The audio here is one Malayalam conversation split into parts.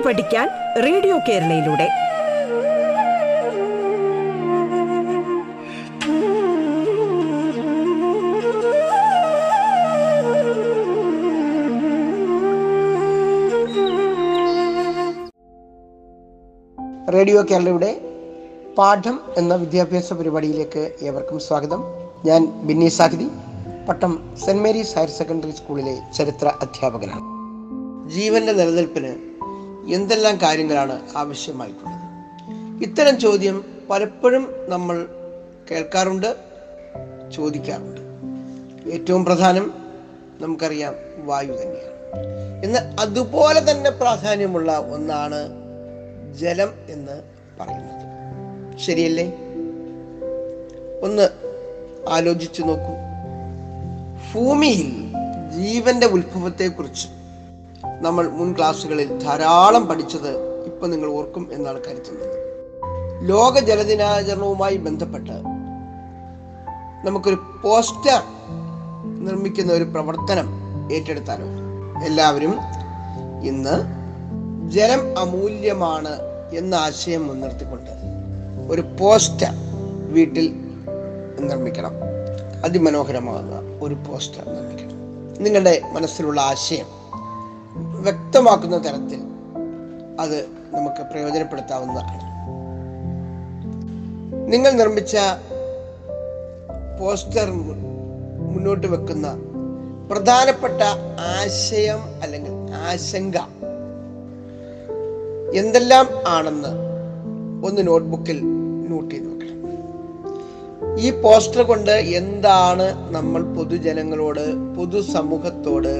കേട്ടു പഠിക്കാൻ റേഡിയോ കേരളയിലൂടെ. റേഡിയോ കേരളയുടെ പാഠം എന്ന വിദ്യാഭ്യാസ പരിപാടിയിലേക്ക് ഏവർക്കും സ്വാഗതം. ഞാൻ Binny Sahithi Pattom saint Mary's higher secondary സ്കൂളിലെ ചരിത്ര അധ്യാപകനാണ്. ജീവന്റെ നിലനിൽപ്പിന് എന്തെല്ലാം കാര്യങ്ങളാണ് ആവശ്യമായിട്ടുള്ളത്? ഇത്തരം ചോദ്യം പലപ്പോഴും നമ്മൾ കേൾക്കാറുണ്ട് ചോദിക്കാറുണ്ട്. ഏറ്റവും പ്രധാനം നമുക്കറിയാം വായു തന്നെയാണ്. എന്നാൽ അതുപോലെ തന്നെ പ്രാധാന്യമുള്ള ഒന്നാണ് ജലം എന്ന് പറയുന്നത്. ശരിയല്ലേ? ഒന്ന് ആലോചിച്ചു നോക്കൂ. ഭൂമിയിൽ ജീവന്റെ ഉത്ഭവത്തെക്കുറിച്ച് നമ്മൾ മുൻ ക്ലാസ്സുകളിൽ ധാരാളം പഠിച്ചത് ഇപ്പം നിങ്ങൾ ഓർക്കും എന്നാണ് കരുതുന്നത്. ലോക ജലദിനാചരണവുമായി ബന്ധപ്പെട്ട് നമുക്കൊരു പോസ്റ്റർ നിർമ്മിക്കുന്ന ഒരു പ്രവർത്തനം ഏറ്റെടുത്താലോ എല്ലാവരും ഇന്ന് ജലം അമൂല്യമാണ് എന്ന ആശയം മുൻനിർത്തിക്കൊണ്ട് ഒരു പോസ്റ്റർ വീട്ടിൽ നിർമ്മിക്കണം. അതിമനോഹരമാകുന്ന ഒരു പോസ്റ്റർ നിർമ്മിക്കണം. നിങ്ങളുടെ മനസ്സിലുള്ള ആശയം വ്യക്തമാക്കുന്ന തരത്തിൽ അത് നമുക്ക് പ്രയോജനപ്പെടുത്താവുന്നതാണ്. നിങ്ങൾ നിർമ്മിച്ച പോസ്റ്റർ മുന്നോട്ട് വെക്കുന്ന പ്രധാനപ്പെട്ട ആശയം അല്ലെങ്കിൽ ആശങ്ക എന്തെല്ലാം ആണെന്ന് ഒന്ന് നോട്ട്ബുക്കിൽ നോട്ട് ചെയ്ത് വെക്കണം. ഈ പോസ്റ്റർ കൊണ്ട് എന്താണ് നമ്മൾ പൊതുജനങ്ങളോട് പൊതുസമൂഹത്തോട്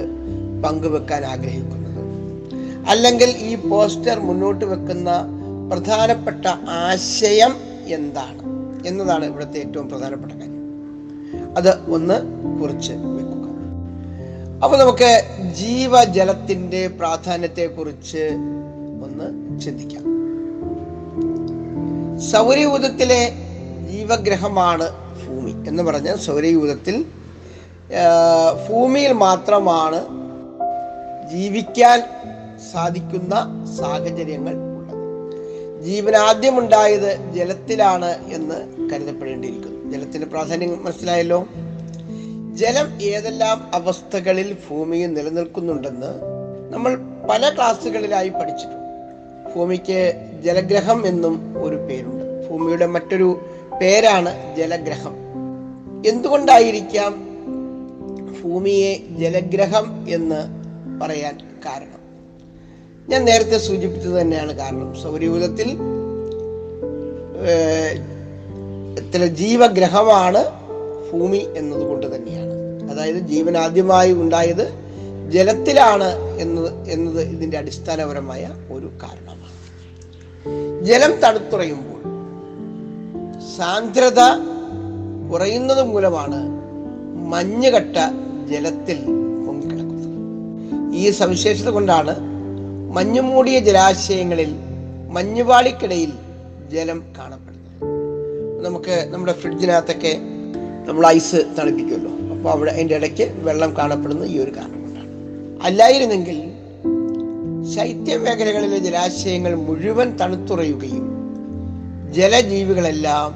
പങ്കുവെക്കാൻ ആഗ്രഹിക്കുന്നത്? അല്ലെങ്കിൽ ഈ പോസ്റ്റർ മുന്നോട്ട് വെക്കുന്ന പ്രധാനപ്പെട്ട ആശയം എന്താണ്? എന്നതാണ് ഇവിടുത്തെ ഏറ്റവും പ്രധാനപ്പെട്ട കാര്യം. അത് ഒന്ന് കുറിച്ച് വെക്കുക. അപ്പൊ നമുക്ക് ജീവജലത്തിന്റെ പ്രാധാന്യത്തെ കുറിച്ച് ഒന്ന് ചിന്തിക്കാം. സൗരയൂഥത്തിലെ ജീവഗ്രഹമാണ് ഭൂമി എന്ന് പറഞ്ഞാൽ സൗരയൂഥത്തിൽ ഭൂമിയിൽ മാത്രമാണ് ജീവിക്കാൻ സാധിക്കുന്ന സാഹചര്യങ്ങൾ ഉള്ളത്. ജീവൻ ആദ്യം ഉണ്ടായത് ജലത്തിലാണ് എന്ന് കരുതപ്പെടേണ്ടിയിരിക്കുന്നു. ജലത്തിന്റെ പ്രാധാന്യം മനസ്സിലായല്ലോ? ജലം ഏതെല്ലാം അവസ്ഥകളിൽ ഭൂമിയിൽ നിലനിൽക്കുന്നുണ്ടെന്ന് നമ്മൾ പല ക്ലാസ്സുകളിലായി പഠിച്ചിട്ടുണ്ട്. ഭൂമിക്ക് ജലഗ്രഹം എന്നും ഒരു പേരുണ്ട്. ഭൂമിയുടെ മറ്റൊരു പേരാണ് ജലഗ്രഹം. എന്തുകൊണ്ടായിരിക്കാം ഭൂമിയെ ജലഗ്രഹം എന്ന് പറയാൻ കാരണം? ഞാൻ നേരത്തെ സൂചിപ്പിച്ചത് തന്നെയാണ് കാരണം സൗരയൂഥത്തിൽ ജീവഗ്രഹമാണ് ഭൂമി എന്നതുകൊണ്ട് തന്നെയാണ്. അതായത് ജീവൻ ആദ്യമായി ഉണ്ടായത് ജലത്തിലാണ് എന്നത് എന്നത് ഇതിന്റെ അടിസ്ഥാനപരമായ ഒരു കാരണമാണ്. ജലം തണുത്തുറയുമ്പോൾ സാന്ദ്രത കുറയുന്നത് മൂലമാണ് മഞ്ഞുകട്ട ജലത്തിൽ പൊങ്ങിക്കിടക്കുന്നത്. ഈ സവിശേഷത കൊണ്ടാണ് മഞ്ഞുമൂടിയ ജലാശയങ്ങളിൽ മഞ്ഞുപാളിക്കിടയിൽ ജലം കാണപ്പെടുന്നത് നമുക്ക് നമ്മുടെ ഫ്രിഡ്ജിനകത്തൊക്കെ നമ്മൾ ഐസ് തണുപ്പിക്കുമല്ലോ. അപ്പോൾ അവിടെ അതിന്റെ ഇടയ്ക്ക് വെള്ളം കാണപ്പെടുന്നത് ഈ ഒരു കാരണം അല്ലായിരുന്നെങ്കിൽ ശൈത്യ മേഖലകളിലെ ജലാശയങ്ങൾ മുഴുവൻ തണുത്തുറയുകയും ജലജീവികളെല്ലാം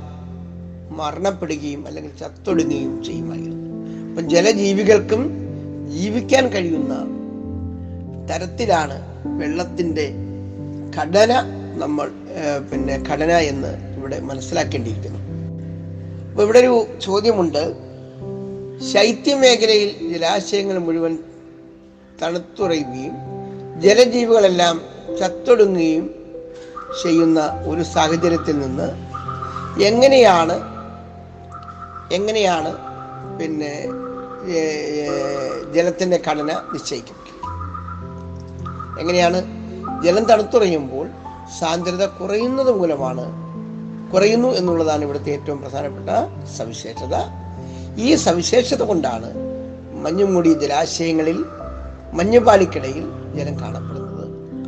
മരണപ്പെടുകയും അല്ലെങ്കിൽ ചത്തൊടുങ്ങുകയും ചെയ്യുമായിരുന്നു. അപ്പം ജലജീവികൾക്കും ജീവിക്കാൻ കഴിയുന്ന തരത്തിലാണ് വെള്ളത്തിന്റെ ഘടന നമ്മൾ പിന്നെ ഘടന എന്ന് ഇവിടെ മനസ്സിലാക്കേണ്ടിയിരിക്കുന്നു. അപ്പോൾ ഇവിടെ ഒരു ചോദ്യമുണ്ട്. ശൈത്യമേഖലയിൽ ജലാശയങ്ങൾ മുഴുവൻ തണുത്തുറയുകയും ജലജീവികളെല്ലാം ചത്തൊടുങ്ങുകയും ചെയ്യുന്ന ഒരു സാഹചര്യത്തിൽ നിന്ന് എങ്ങനെയാണ് എങ്ങനെയാണ് പിന്നെ ജലത്തിന്റെ ഘടന നിശ്ചയിക്കുന്നത്? എങ്ങനെയാണ്? ജലം തണുത്തുറയുമ്പോൾ സാന്ദ്രത കുറയുന്നത് മൂലമാണ് കുറയുന്നു എന്നുള്ളതാണ് ഇവിടുത്തെ ഏറ്റവും പ്രധാനപ്പെട്ട സവിശേഷത. ഈ സവിശേഷത കൊണ്ടാണ് മഞ്ഞുമൂടി ജലാശയങ്ങളിൽ മഞ്ഞുപാലിക്കിടയിൽ ജലം കാണപ്പെടുന്നത്.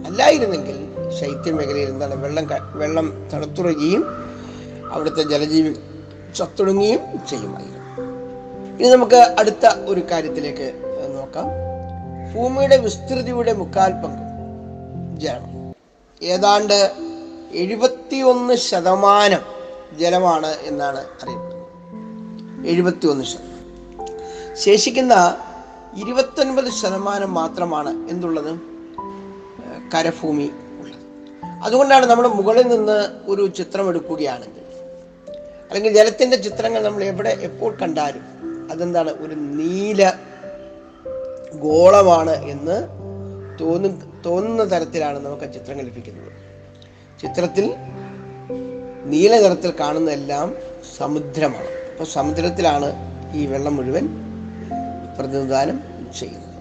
അല്ലായിരുന്നെങ്കിൽ ശൈത്യ മേഖലയിൽ എന്താണ് വെള്ളം വെള്ളം തണുത്തുറയുകയും അവിടുത്തെ ജലജീവി ചത്തൊടുങ്ങുകയും ചെയ്യുമായിരുന്നു. ഇനി നമുക്ക് അടുത്ത ഒരു കാര്യത്തിലേക്ക് നോക്കാം. ഭൂമിയുടെ വിസ്തൃതിയുടെ മുക്കാൽ പങ്ക്. ജലം. ഏതാണ്ട് എഴുപത്തിയൊന്ന് ശതമാനം ജലമാണ് എന്നാണ് അറിയപ്പെടുന്നത്. എഴുപത്തിയൊന്ന് ശതമാനം. ശേഷിക്കുന്ന ഇരുപത്തൊൻപത് ശതമാനം മാത്രമാണ് എന്തുള്ളത്? കരഭൂമി ഉള്ളത്. അതുകൊണ്ടാണ് നമ്മൾ മുകളിൽ നിന്ന് ഒരു ചിത്രം എടുക്കുകയാണെങ്കിൽ അല്ലെങ്കിൽ ജലത്തിന്റെ ചിത്രങ്ങൾ നമ്മൾ എവിടെ എപ്പോൾ കണ്ടാലും അതെന്താണ്? ഒരു നീല ഗോളമാണ് എന്ന് തോന്നു തോന്നുന്ന തരത്തിലാണ് നമുക്ക് ആ ലഭിക്കുന്നത് ചിത്രത്തിൽ നീല നിറത്തിൽ കാണുന്നതെല്ലാം സമുദ്രമാണ്. അപ്പോൾ സമുദ്രത്തിലാണ് ഈ വെള്ളം മുഴുവൻ പ്രതിനിധാനം ചെയ്യുന്നത്.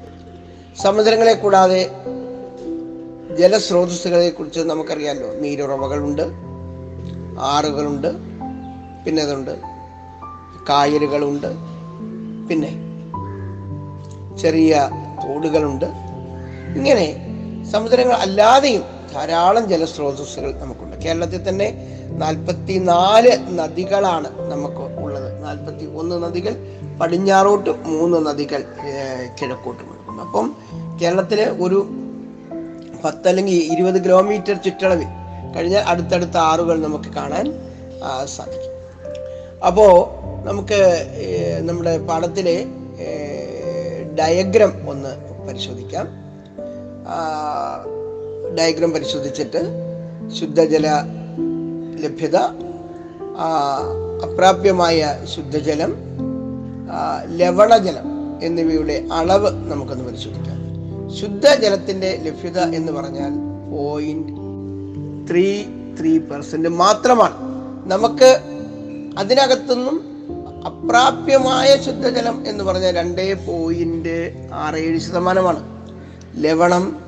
സമുദ്രങ്ങളെ കൂടാതെ ജലസ്രോതസ്സുകളെ കുറിച്ച് നമുക്കറിയാമല്ലോ നീരുറവകളുണ്ട് ആറുകളുണ്ട് പിന്നെ അതുണ്ട് കായലുകളുണ്ട് പിന്നെ ചെറിയ തോടുകളുണ്ട്. ഇങ്ങനെ സമുദ്രങ്ങൾ അല്ലാതെയും ധാരാളം ജലസ്രോതസ്സുകൾ നമുക്കുണ്ട്. കേരളത്തിൽ തന്നെ നാൽപ്പത്തി നാല് നദികളാണ് നമുക്ക് ഉള്ളത്. നാൽപ്പത്തി ഒന്ന് നദികൾ പടിഞ്ഞാറോട്ട് മൂന്ന് നദികൾ കിഴക്കോട്ടും ഉണ്ട്. അപ്പം കേരളത്തിലെ ഒരു പത്ത് അല്ലെങ്കിൽ ഇരുപത് കിലോമീറ്റർ ചുറ്റളവിൽ കഴിഞ്ഞാൽ അടുത്തടുത്ത ആറുകൾ നമുക്ക് കാണാൻ സാധിക്കും. അപ്പോൾ നമുക്ക് നമ്മുടെ പാഠത്തിലെ ഡയഗ്രം ഒന്ന് പരിശോധിക്കാം. ഡയഗ്രം പരിശോധിച്ചിട്ട് ശുദ്ധജല ലഭ്യത അപ്രാപ്യമായ ശുദ്ധജലം ലവണജലം എന്നിവയുടെ അളവ് നമുക്കൊന്ന് പരിശോധിക്കാം. ശുദ്ധജലത്തിന്റെ ലഭ്യത എന്ന് പറഞ്ഞാൽ പോയിന്റ് ത്രീ ത്രീ പെർസെന്റ് മാത്രമാണ്. നമുക്ക് അതിനകത്തുനിന്നും അപ്രാപ്യമായ ശുദ്ധജലം എന്ന് പറഞ്ഞാൽ രണ്ടേ പോയിന്റ് ആറ് ഏഴ് ശതമാനമാണ്. ലവണം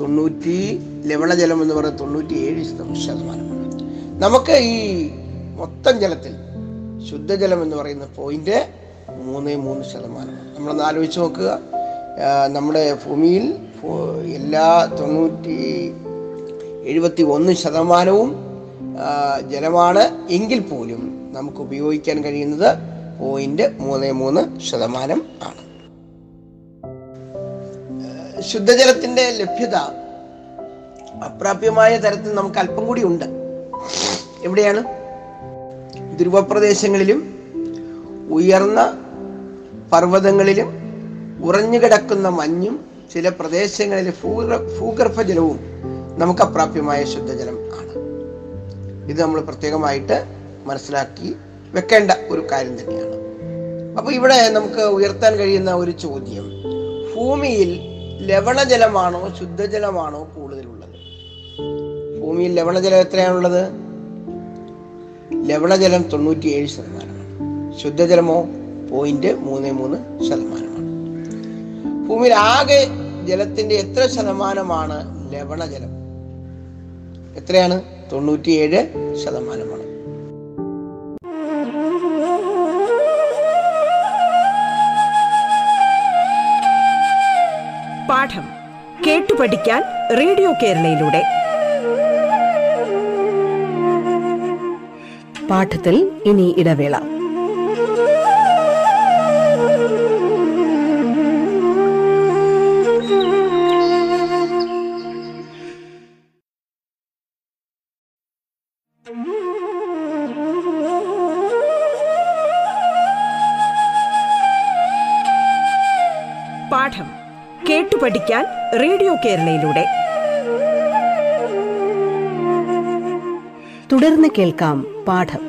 തൊണ്ണൂറ്റി ലവണജലം എന്ന് പറയുന്നത് തൊണ്ണൂറ്റി ഏഴ് ശതമാനമാണ്. നമുക്ക് ഈ മൊത്തം ജലത്തിൽ ശുദ്ധജലം എന്ന് പറയുന്ന പോയിന്റ് മൂന്ന് മൂന്ന് ശതമാനമാണ്. നമ്മളൊന്ന് ആലോചിച്ച് നോക്കുക. നമ്മുടെ ഭൂമിയിൽ എല്ലാ തൊണ്ണൂറ്റി എഴുപത്തി ഒന്ന് ശതമാനവും ജലമാണ് എങ്കിൽ പോലും നമുക്ക് ഉപയോഗിക്കാൻ കഴിയുന്നത് പോയിന്റ് മൂന്ന് മൂന്ന് ശതമാനം ആണ്. ശുദ്ധജലത്തിന്റെ ലഭ്യത അപ്രാപ്യമായ തരത്തിൽ നമുക്ക് അല്പം കൂടി ഉണ്ട്. എവിടെയാണ്? ധ്രുവപ്രദേശങ്ങളിലും ഉയർന്ന പർവതങ്ങളിലും ഉറഞ്ഞു കിടക്കുന്ന മഞ്ഞും ചില പ്രദേശങ്ങളിൽ ഭൂഗർഭ ഭൂഗർഭജലവും നമുക്ക് അപ്രാപ്യമായ ശുദ്ധജലം ഇത് നമ്മൾ പ്രത്യേകമായിട്ട് മനസ്സിലാക്കി വെക്കേണ്ട ഒരു കാര്യം തന്നെയാണ്. അപ്പൊ ഇവിടെ നമുക്ക് ഉയർത്താൻ കഴിയുന്ന ഒരു ചോദ്യം ഭൂമിയിൽ ലവണജലമാണോ ശുദ്ധജലമാണോ കൂടുതലുള്ളത്? ഭൂമിയിൽ ലവണജലം എത്രയാണുള്ളത്? ലവണജലം തൊണ്ണൂറ്റിയേഴ് ശതമാനമാണ്. ശുദ്ധജലമോ പോയിന്റ് മൂന്ന് മൂന്ന് ശതമാനമാണ്. ഭൂമിയിൽ ആകെ ജലത്തിന്റെ എത്ര ശതമാനമാണ് ലവണജലം? എത്രയാണ്? തൊണ്ണൂറ്റിയേഴ് ശതമാനമാണ്. പാഠം കേട്ടു പഠിക്കാൻ റേഡിയോ കേരളയിലൂടെ. പാഠത്തിൽ ഇനി ഇടവേള. പാഠം കേട്ടു പഠിക്കാൻ റേഡിയോ കേരളയിലൂടെ. തുടർന്ന് കേൾക്കാം പാഠം.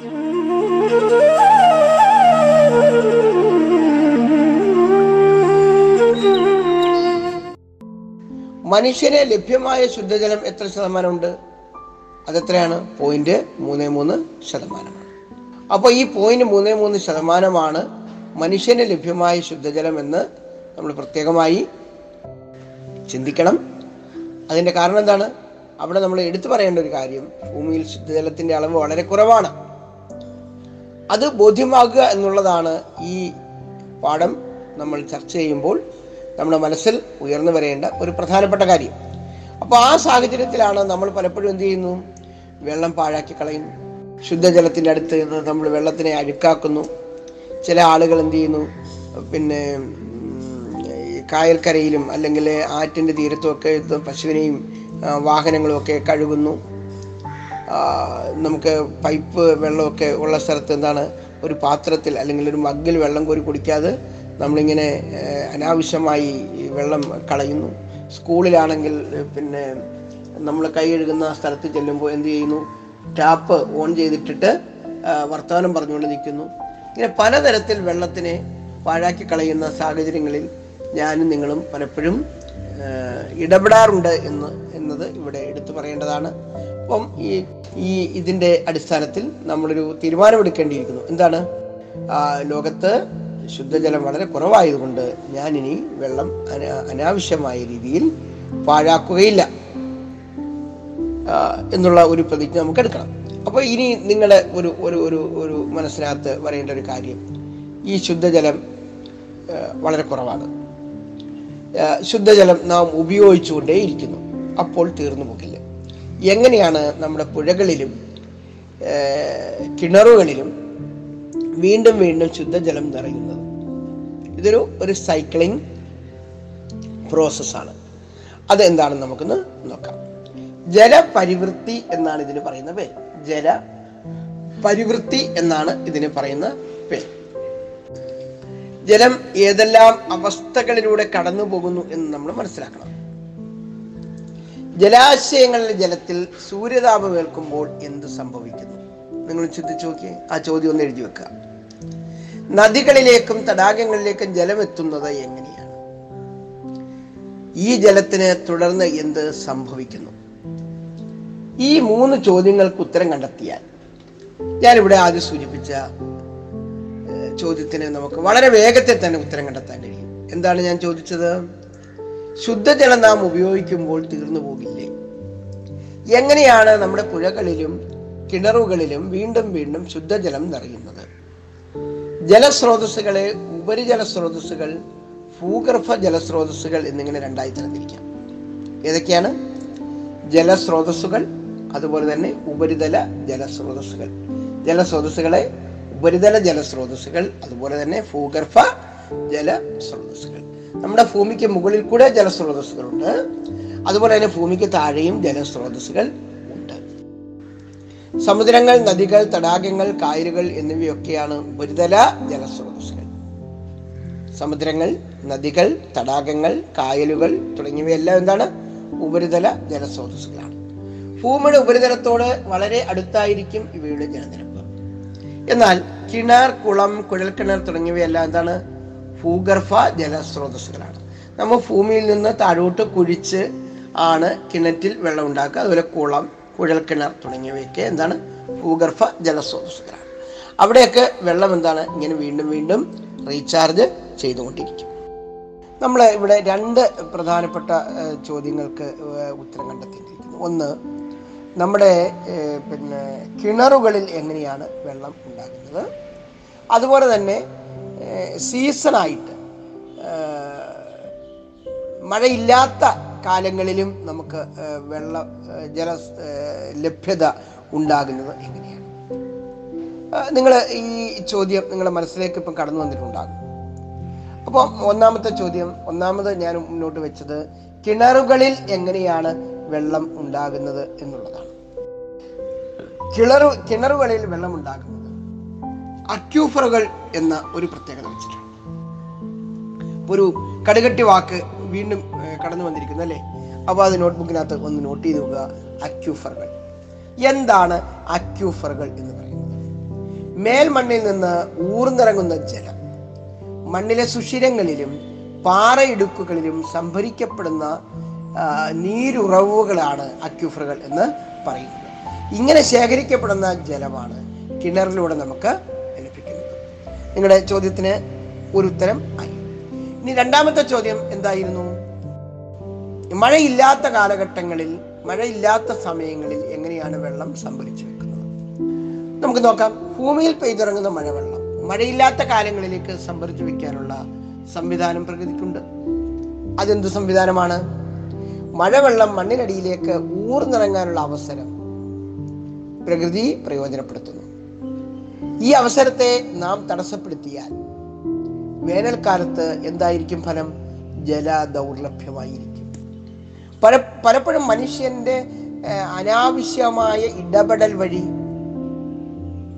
മനുഷ്യന് ലഭ്യമായ ശുദ്ധജലം എത്ര ശതമാനമുണ്ട്? അതെത്രയാണ്? പോയിന്റ് മൂന്ന് മൂന്ന് ശതമാനമാണ്. അപ്പോൾ ഈ പോയിന്റ് മൂന്ന് മൂന്ന് ശതമാനമാണ് മനുഷ്യന് ലഭ്യമായ ശുദ്ധജലം എന്ന് നമ്മൾ പ്രത്യേകമായി ചിന്തിക്കണം. അതിന്റെ കാരണം എന്താണ്? അവിടെ നമ്മൾ എടുത്തു പറയേണ്ട ഒരു കാര്യം ഭൂമിയിൽ ശുദ്ധജലത്തിന്റെ അളവ് വളരെ കുറവാണ്. അത് ബോധ്യമാകുക എന്നുള്ളതാണ് ഈ പാഠം നമ്മൾ ചർച്ച ചെയ്യുമ്പോൾ നമ്മുടെ മനസ്സിൽ ഉയർന്നു വരേണ്ട ഒരു പ്രധാനപ്പെട്ട കാര്യം. അപ്പോൾ ആ സാഹചര്യത്തിലാണ് നമ്മൾ പലപ്പോഴും എന്ത് ചെയ്യുന്നു? വെള്ളം പാഴാക്കി കളയുന്നു. ശുദ്ധജലത്തിന്റെ അടുത്ത് നിന്ന് നമ്മൾ വെള്ളത്തിനെ അഴുക്കാക്കുന്നു. ചില ആളുകൾ എന്ത് ചെയ്യുന്നു? പിന്നെ കായൽക്കരയിലും അല്ലെങ്കിൽ ആറ്റിന്റെ തീരത്തുമൊക്കെ പശുവിനെയും വാഹനങ്ങളും വാഹനങ്ങളുമൊക്കെ കഴുകുന്നു. നമുക്ക് പൈപ്പ് വെള്ളമൊക്കെ ഉള്ള സ്ഥലത്ത് എന്താണ്? ഒരു പാത്രത്തിൽ അല്ലെങ്കിൽ ഒരു മഗ്ഗിൽ വെള്ളം കോരി കുടിക്കാതെ നമ്മളിങ്ങനെ അനാവശ്യമായി വെള്ളം കളയുന്നു. സ്കൂളിലാണെങ്കിൽ പിന്നെ നമ്മൾ കൈ കഴുകുന്ന സ്ഥലത്ത് ചെല്ലുമ്പോൾ എന്ത് ചെയ്യുന്നു? ടാപ്പ് ഓൺ ചെയ്തിട്ടിട്ട് വർത്തമാനം പറഞ്ഞുകൊണ്ട് നിൽക്കുന്നു. ഇങ്ങനെ പലതരത്തിൽ വെള്ളത്തിനെ പാഴാക്കി കളയുന്ന സാഹചര്യങ്ങളിൽ ഞാനും നിങ്ങളും പലപ്പോഴും ഇടപെടാറുണ്ട് എന്ന് എന്നത് ഇവിടെ എടുത്തു പറയേണ്ടതാണ്. അപ്പം ഈ ഈ ഇതിന്റെ അടിസ്ഥാനത്തിൽ നമ്മളൊരു തീരുമാനമെടുക്കേണ്ടിയിരിക്കുന്നു. എന്താണ്? ലോകത്ത് ശുദ്ധജലം വളരെ കുറവായതുകൊണ്ട് ഞാനിനി വെള്ളം അനാ- അനാവശ്യമായ രീതിയിൽ പാഴാക്കുകയില്ല. എന്നുള്ള ഒരു പ്രതിജ്ഞ നമുക്ക് എടുക്കണം അപ്പോൾ ഇനി നിങ്ങളുടെ ഒരു ഒരു ഒരു ഒരു മനസ്സിനകത്ത് വരേണ്ട ഒരു കാര്യം ഈ ശുദ്ധജലം വളരെ കുറവാണ്. ശുദ്ധജലം നാം ഉപയോഗിച്ചുകൊണ്ടേയിരിക്കുന്നു അപ്പോൾ തീർന്നു പോകില്ല. എങ്ങനെയാണ് നമ്മുടെ പുഴകളിലും കിണറുകളിലും വീണ്ടും വീണ്ടും ശുദ്ധജലം നിറയുന്നത്? ഇതൊരു ഒരു സൈക്ലിംഗ് പ്രോസസ്സാണ്. അതെന്താണെന്ന് നമുക്കൊന്ന് നോക്കാം. ജലപരിവൃത്തി എന്നാണ് ഇതിന് പറയുന്ന പേര് ജല പരിവൃത്തി എന്നാണ് ഇതിന് പറയുന്ന പേര് ജലം ഏതെല്ലാം അവസ്ഥകളിലൂടെ കടന്നു പോകുന്നു എന്ന് നമ്മൾ മനസ്സിലാക്കണം. ജലാശയങ്ങളിലെ ജലത്തിൽ സൂര്യതാപം ഏൽക്കുമ്പോൾ എന്ത് സംഭവിക്കുന്നു? നിങ്ങൾ ചിന്തിച്ചു നോക്കിയേ. ആ ചോദ്യം ഒന്ന് എഴുതി വെക്കുക. നദികളിലേക്കും തടാകങ്ങളിലേക്കും ജലം എത്തുന്നത് എങ്ങനെയാണ്? ഈ ജലത്തിന് തുടർന്ന് എന്ത് സംഭവിക്കുന്നു? ഈ മൂന്ന് ചോദ്യങ്ങൾക്ക് ഉത്തരം കണ്ടെത്തിയാൽ ഞാനിവിടെ ആദ്യം സൂചിപ്പിച്ച ചോദ്യത്തിന് നമുക്ക് വളരെ വേഗത്തിൽ തന്നെ ഉത്തരം കണ്ടെത്താൻ കഴിയും. എന്താണ് ഞാൻ ചോദിച്ചത്? ശുദ്ധജലം നാം ഉപയോഗിക്കുമ്പോൾ തീർന്നു പോകില്ലേ? എങ്ങനെയാണ് നമ്മുടെ പുഴകളിലും കിണറുകളിലും വീണ്ടും വീണ്ടും ശുദ്ധജലം നിറയുന്നത്? ജലസ്രോതസ്സുകളെ ഉപരിജല സ്രോതസ്സുകൾ ഭൂഗർഭ ജലസ്രോതസ്സുകൾ എന്നിങ്ങനെ രണ്ടായി തരംതിരിക്കാം. ഏതൊക്കെയാണ്? ജലസ്രോതസ്സുകൾ അതുപോലെ തന്നെ ഉപരിതല ജലസ്രോതസ്സുകൾ. ജലസ്രോതസ്സുകളെ ഉപരിതല ജലസ്രോതസ്സുകൾ അതുപോലെ തന്നെ ഭൂഗർഭ ജലസ്രോതസ്സുകൾ. നമ്മുടെ ഭൂമിക്ക് മുകളിൽ കൂടെ ജലസ്രോതസ്സുകളുണ്ട്. അതുപോലെ തന്നെ ഭൂമിക്ക് താഴെയും ജലസ്രോതസ്സുകൾ ഉണ്ട്. സമുദ്രങ്ങൾ നദികൾ തടാകങ്ങൾ കായലുകൾ എന്നിവയൊക്കെയാണ് ഉപരിതല ജലസ്രോതസ്സുകൾ. സമുദ്രങ്ങൾ നദികൾ തടാകങ്ങൾ കായലുകൾ തുടങ്ങിയവയെല്ലാം എന്താണ്? ഉപരിതല ജലസ്രോതസ്സുകളാണ്. ഭൂമിയുടെ ഉപരിതലത്തോട് വളരെ അടുത്തായിരിക്കും ഇവയുടെ ജലനിരപ്പ് എന്നാൽ കിണർ കുളം കുഴൽക്കിണർ തുടങ്ങിയവയെല്ലാം എന്താണ്? ഭൂഗർഭ ജലസ്രോതസ്സുകളാണ്. നമ്മൾ ഭൂമിയിൽ നിന്ന് താഴോട്ട് കുഴിച്ച് ആണ് കിണറ്റിൽ വെള്ളം ഉണ്ടാക്കുക. അതുപോലെ കുളം കുഴൽക്കിണർ തുടങ്ങിയവയൊക്കെ എന്താണ്? ഭൂഗർഭ ജലസ്രോതസ്സുകളാണ്. അവിടെയൊക്കെ വെള്ളം എന്താണ്? ഇങ്ങനെ വീണ്ടും വീണ്ടും റീചാർജ് ചെയ്തുകൊണ്ടിരിക്കും. നമ്മൾ ഇവിടെ രണ്ട് പ്രധാനപ്പെട്ട ചോദ്യങ്ങൾക്ക് ഉത്തരം കണ്ടെത്തിയിരിക്കുന്നു ഒന്ന് നമ്മുടെ പിന്നെ കിണറുകളിൽ എങ്ങനെയാണ് വെള്ളം ഉണ്ടാകുന്നത്? അതുപോലെ തന്നെ സീസണായിട്ട് മഴയില്ലാത്ത കാലങ്ങളിലും നമുക്ക് വെള്ള ജല ലഭ്യത ഉണ്ടാകുന്നത് എങ്ങനെയാണ്? നിങ്ങൾ ഈ ചോദ്യം നിങ്ങളുടെ മനസ്സിലേക്ക് ഇപ്പം കടന്നു വന്നിട്ടുണ്ടാകും. അപ്പോൾ ഒന്നാമത്തെ ചോദ്യം ഒന്നാമത് ഞാൻ മുന്നോട്ട് വെച്ചത് കിണറുകളിൽ എങ്ങനെയാണ് വെള്ളം ഉണ്ടാകുന്നത് എന്നുള്ളതാണ്. കിണറു കിണറുകളിൽ വെള്ളം ഉണ്ടാകുന്നത് അക്യൂഫറുകൾ എന്ന ഒരു പ്രത്യേകത വെച്ചിട്ടുണ്ട് ഒരു കടുകട്ടി വാക്ക് വീണ്ടും കടന്നു വന്നിരിക്കുന്നു അല്ലേ? അപ്പോൾ അത് നോട്ട്ബുക്കിനകത്ത് ഒന്ന് നോട്ട് ചെയ്ത് നോക്കുക. അക്യൂഫറുകൾ. എന്താണ് അക്യൂഫറുകൾ എന്ന് പറയുന്നത്? മേൽമണ്ണിൽ നിന്ന് ഊർന്നിറങ്ങുന്ന ജലം മണ്ണിലെ സുഷിരങ്ങളിലും പാറയിടുക്കുകളിലും സംഭരിക്കപ്പെടുന്ന നീരുറവുകളാണ് അക്യൂഫറുകൾ എന്ന് പറയുന്നത്. ഇങ്ങനെ ശേഖരിക്കപ്പെടുന്ന ജലമാണ് കിണറിലൂടെ നമുക്ക് ലഭിക്കുന്നത്. നിങ്ങളുടെ ചോദ്യത്തിന് ഒരു ഉത്തരം ആയി. ഇനി രണ്ടാമത്തെ ചോദ്യം എന്തായിരുന്നു? മഴയില്ലാത്ത കാലഘട്ടങ്ങളിൽ മഴയില്ലാത്ത സമയങ്ങളിൽ എങ്ങനെയാണ് വെള്ളം സംഭരിച്ചു വെക്കുന്നത്? നമുക്ക് നോക്കാം. ഭൂമിയിൽ പെയ്തിറങ്ങുന്ന മഴവെള്ളം മഴയില്ലാത്ത കാലങ്ങളിലേക്ക് സംഭരിച്ചു വെക്കാനുള്ള സംവിധാനം പ്രകൃതിക്കുണ്ട്. അതെന്ത് സംവിധാനമാണ്? മഴവെള്ളം മണ്ണിനടിയിലേക്ക് ഊർന്നിറങ്ങാനുള്ള അവസരം പ്രകൃതി പ്രയോജനപ്പെടുത്തുന്നു. ഈ അവസരത്തെ നാം തടസ്സപ്പെടുത്തിയാൽ വേനൽക്കാലത്ത് എന്തായിരിക്കും ഫലം? ജല ദൗർലഭ്യമായിരിക്കും പല പലപ്പോഴും മനുഷ്യന്റെ അനാവശ്യമായ ഇടപെടൽ വഴി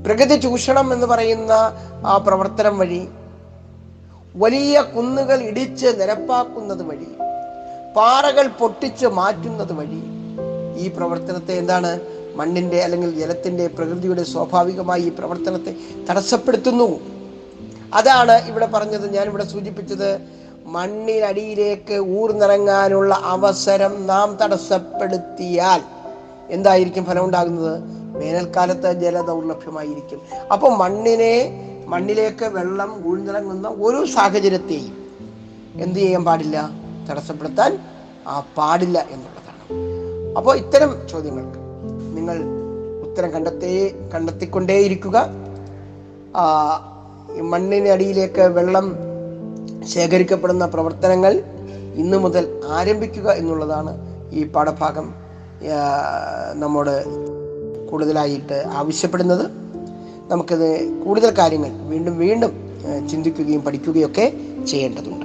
പ്രകൃതി ചൂഷണം എന്ന് പറയുന്ന ആ പ്രവർത്തനം വഴി വലിയ കുന്നുകൾ ഇടിച്ച് നിരപ്പാക്കുന്നത് വഴി പാറകൾ പൊട്ടിച്ച് മാറ്റുന്നത് വഴി ഈ പ്രവർത്തനത്തെ എന്താണ് മണ്ണിന്റെ അല്ലെങ്കിൽ ജലത്തിന്റെ പ്രകൃതിയുടെ സ്വാഭാവികമായി ഈ പ്രവർത്തനത്തെ തടസ്സപ്പെടുത്തുന്നു. അതാണ് ഇവിടെ പറഞ്ഞത് ഞാൻ ഇവിടെ സൂചിപ്പിച്ചത്. മണ്ണിനടിയിലേക്ക് ഊർന്നിറങ്ങാനുള്ള അവസരം നാം തടസ്സപ്പെടുത്തിയാൽ എന്തായിരിക്കും ഫലം ഉണ്ടാകുന്നത്? വേനൽക്കാലത്ത് ജലദൗർലഭ്യമായിരിക്കും. അപ്പോൾ മണ്ണിനെ മണ്ണിലേക്ക് വെള്ളം ഊഴ്ന്നിറങ്ങുന്ന ഒരു സാഹചര്യത്തെയും എന്ത് ചെയ്യാൻ പാടില്ല? തടസ്സപ്പെടുത്താൻ പാടില്ല എന്നുള്ളതാണ്. അപ്പോൾ ഇത്തരം ചോദ്യങ്ങൾക്ക് നിങ്ങൾ ഉത്തരം കണ്ടെത്തേ കണ്ടെത്തിക്കൊണ്ടേയിരിക്കുക. മണ്ണിനടിയിലേക്ക് വെള്ളം ശേഖരിക്കപ്പെടുന്ന പ്രവർത്തനങ്ങൾ ഇന്നു മുതൽ ആരംഭിക്കുക എന്നുള്ളതാണ് ഈ പാഠഭാഗം നമ്മോട് കൂടുതലായിട്ട് ആവശ്യപ്പെടുന്നത്. നമുക്കത് കൂടുതൽ കാര്യങ്ങൾ വീണ്ടും വീണ്ടും ചിന്തിക്കുകയും പഠിക്കുകയും ഒക്കെ ചെയ്യേണ്ടതുണ്ട്.